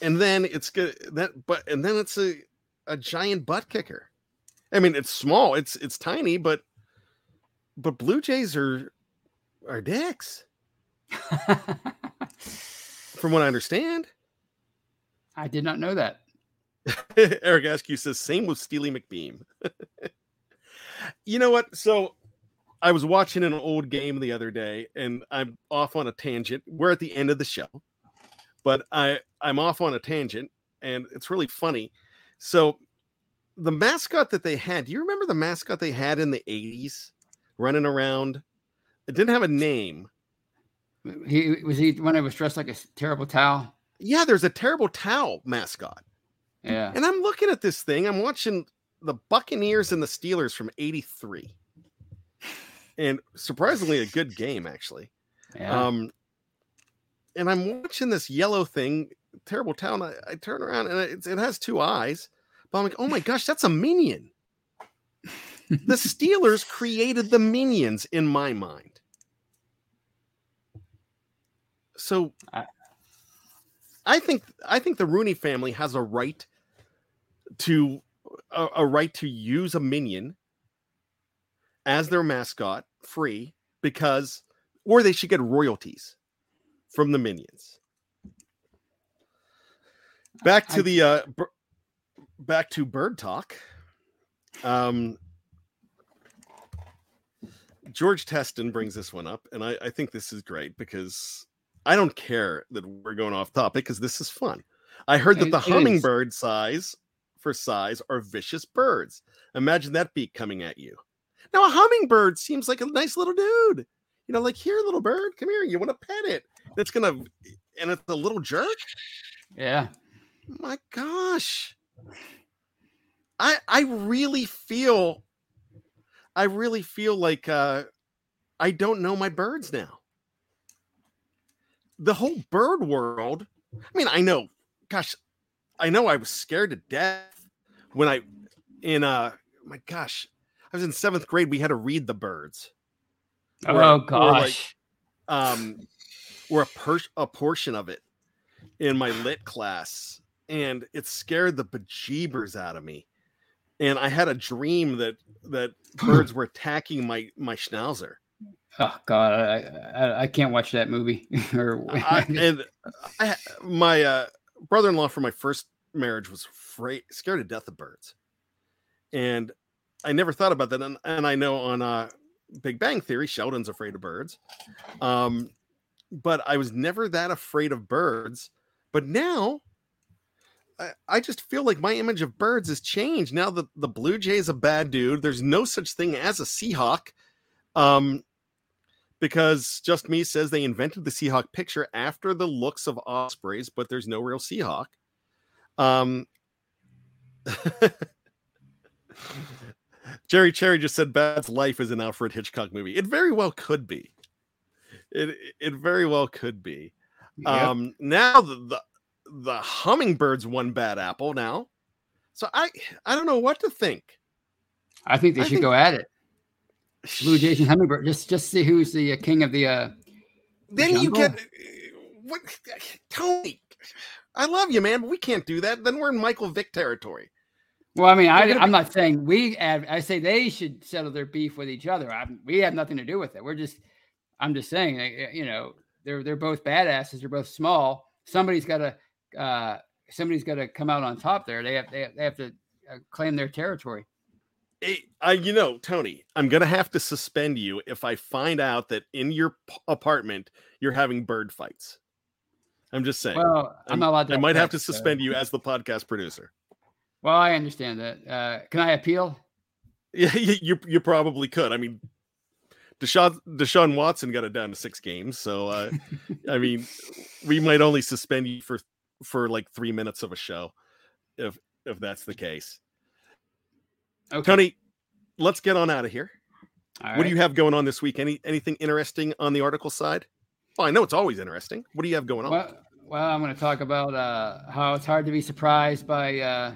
and then it's good that, but and then it's a a giant butt kicker. I mean, it's small, it's it's tiny, but but blue jays are are dicks, from what I understand. I did not know that. Eric Askew says same with Steely McBeam. you know what? So I was watching an old game the other day, and I'm off on a tangent. We're at the end of the show, but I I'm off on a tangent, and it's really funny. So the mascot that they had, do you remember the mascot they had in the 80s running around? It didn't have a name. He was he when I was dressed like a terrible towel. Yeah, there's a terrible towel mascot. Yeah. And I'm looking at this thing. I'm watching the Buccaneers and the Steelers from 83. And surprisingly a good game actually. Yeah. Um and I'm watching this yellow thing, terrible town. I, I turn around and it, it has two eyes. But I'm like, oh my gosh, that's a minion. the Steelers created the minions in my mind. So I- I think I think the Rooney family has a right to a, a right to use a minion as their mascot free because or they should get royalties from the minions. Back to the uh bir- back to bird talk. Um George Teston brings this one up, and I, I think this is great because I don't care that we're going off topic because this is fun. I heard that the hummingbird size for size are vicious birds. Imagine that beak coming at you. Now a hummingbird seems like a nice little dude. You know, like here, little bird, come here. You want to pet it? It's gonna, and it's a little jerk. yeah. My gosh, I I really feel, I really feel like uh, I don't know my birds now. The whole bird world. I mean, I know. Gosh, I know. I was scared to death when I, in uh, my gosh, I was in seventh grade. We had to read the birds. Oh like- gosh. um or a per- a portion of it in my lit class and it scared the bejeebers out of me and i had a dream that that birds were attacking my my schnauzer oh god. I, I I can't watch that movie. or I, and I, my uh, brother-in-law for my first marriage was afraid scared to death of birds and i never thought about that and, and i know on uh big bang theory sheldon's afraid of birds um but i was never that afraid of birds but now I, I just feel like my image of birds has changed now that the blue jay is a bad dude there's no such thing as a seahawk um because just me says they invented the Seahawk picture after the looks of ospreys, but there's no real Seahawk. Um, Jerry Cherry just said Bad's Life is an Alfred Hitchcock movie. It very well could be. It it very well could be. Yep. Um, now the, the the hummingbirds one bad apple now. So I I don't know what to think. I think they I should think- go at it. Blue Jays and Hummingbird. Just just see who's the uh, king of the. uh then you get what Tony. I love you, man, but we can't do that. Then we're in Michael Vick territory. Well, I mean, I, gonna I'm not saying we. Have, I say they should settle their beef with each other. I, we have nothing to do with it. We're just. I'm just saying, uh, you know, they're they're both badasses. They're both small. Somebody's got to. Uh, somebody's got to come out on top there. They have they have, they have to uh, claim their territory. Hey, I, you know, Tony, I'm gonna have to suspend you if I find out that in your p- apartment you're having bird fights. I'm just saying. Well, I'm, not allowed to. I might have to pets, so- suspend you as the podcast producer. Well, I understand that. Uh, can I appeal? Yeah, you, you you probably could. I mean, Deshaun Deshaun Watson got it down to six games, so uh, I mean, we might only suspend you for for like three minutes of a show, if if that's the case. Okay. Tony, let's get on out of here. All what right. do you have going on this week? Any anything interesting on the article side? Well, I know it's always interesting. What do you have going on? Well, well I'm going to talk about uh, how it's hard to be surprised by uh,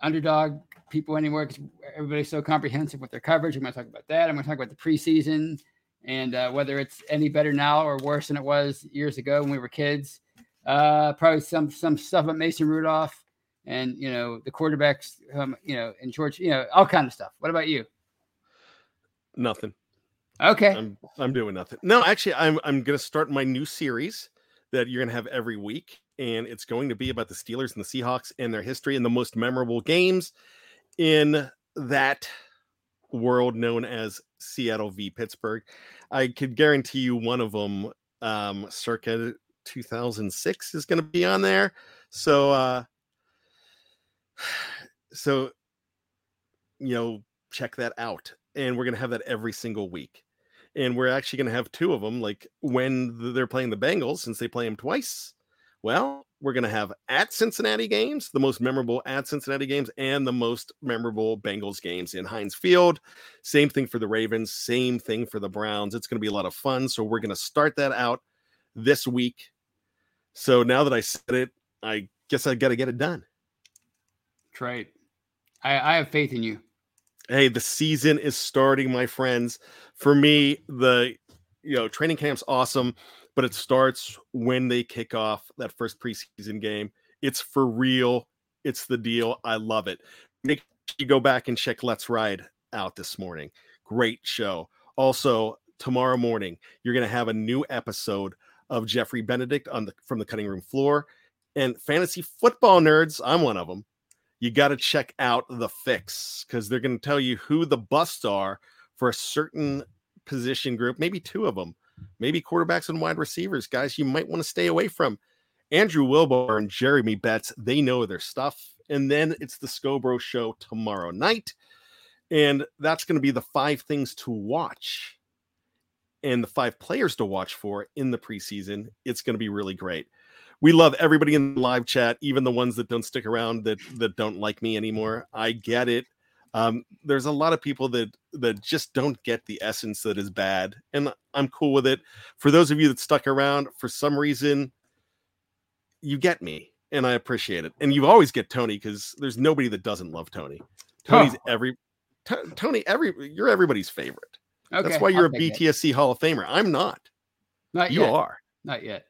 underdog people anywhere because everybody's so comprehensive with their coverage. I'm going to talk about that. I'm going to talk about the preseason and uh, whether it's any better now or worse than it was years ago when we were kids. Uh, probably some some stuff about Mason Rudolph and you know the quarterbacks, um, you know, and George, you know, all kind of stuff. What about you? Nothing. Okay. I'm I'm doing nothing. No, actually, I'm I'm gonna start my new series that you're gonna have every week, and it's going to be about the Steelers and the Seahawks and their history and the most memorable games in that world known as Seattle v Pittsburgh. I could guarantee you one of them, um, circa 2006, is to be on there. So, uh, so you know, check that out and we're going to have that every single week. And we're actually going to have two of them, like when they're playing the Bengals, since they play them twice. Well, we're going to have at Cincinnati games, the most memorable at Cincinnati games, and the most memorable Bengals games in Heinz Field. Same thing for the Ravens, same thing for the Browns. It's going to be a lot of fun. So we're going to start that out this week. So now that I said it, I guess I got to get it done. Great. I, I have faith in you hey, the season is starting, my friends. For me, the you know training camp's awesome, but it starts when they kick off that first preseason game. It's for real. It's the deal. I love it. Make sure you go back and check Let's Ride out this morning. Great show. Also, tomorrow morning, you're going to have a new episode of Jeffrey Benedict on the from the cutting room floor. And fantasy football nerds, I'm one of them you got to check out the fix because they're going to tell you who the busts are for a certain position group, maybe two of them, maybe quarterbacks and wide receivers, guys you might want to stay away from. Andrew Wilbar and Jeremy Betts, they know their stuff. And then it's the Scobro show tomorrow night. And that's going to be the five things to watch and the five players to watch for in the preseason. It's going to be really great we love everybody in the live chat, even the ones that don't stick around that that don't like me anymore. I get it. Um, there's a lot of people that that just don't get the essence that is bad, and I'm cool with it. For those of you that stuck around for some reason, you get me, and I appreciate it. And you always get Tony because there's nobody that doesn't love Tony. Tony's every t- Tony every you're everybody's favorite. Okay, That's why you're I'll a BTSC it. Hall of Famer. I'm not. Not you yet. are. Not yet.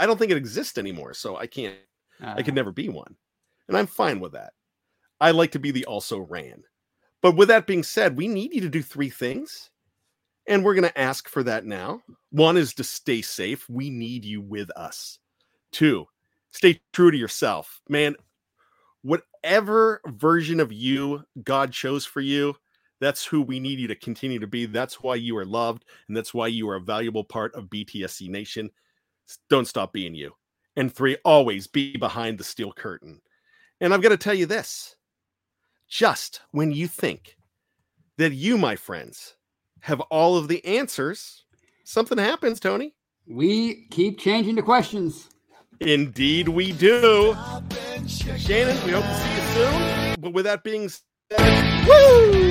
I don't think it exists anymore, so I can't. Uh, I could ah. never be one, and I'm fine with that. I like to be the also ran. But with that being said, we need you to do three things, and we're going to ask for that now. One is to stay safe. We need you with us. Two, stay true to yourself, man. Whatever version of you God chose for you, that's who we need you to continue to be. That's why you are loved, and that's why you are a valuable part of BTSC Nation don't stop being you. And three, always be behind the steel curtain. And I've got to tell you this just when you think that you, my friends, have all of the answers, something happens, Tony. We keep changing the questions. Indeed, we do. Shannon, we hope to see you soon. But with that being said, woo!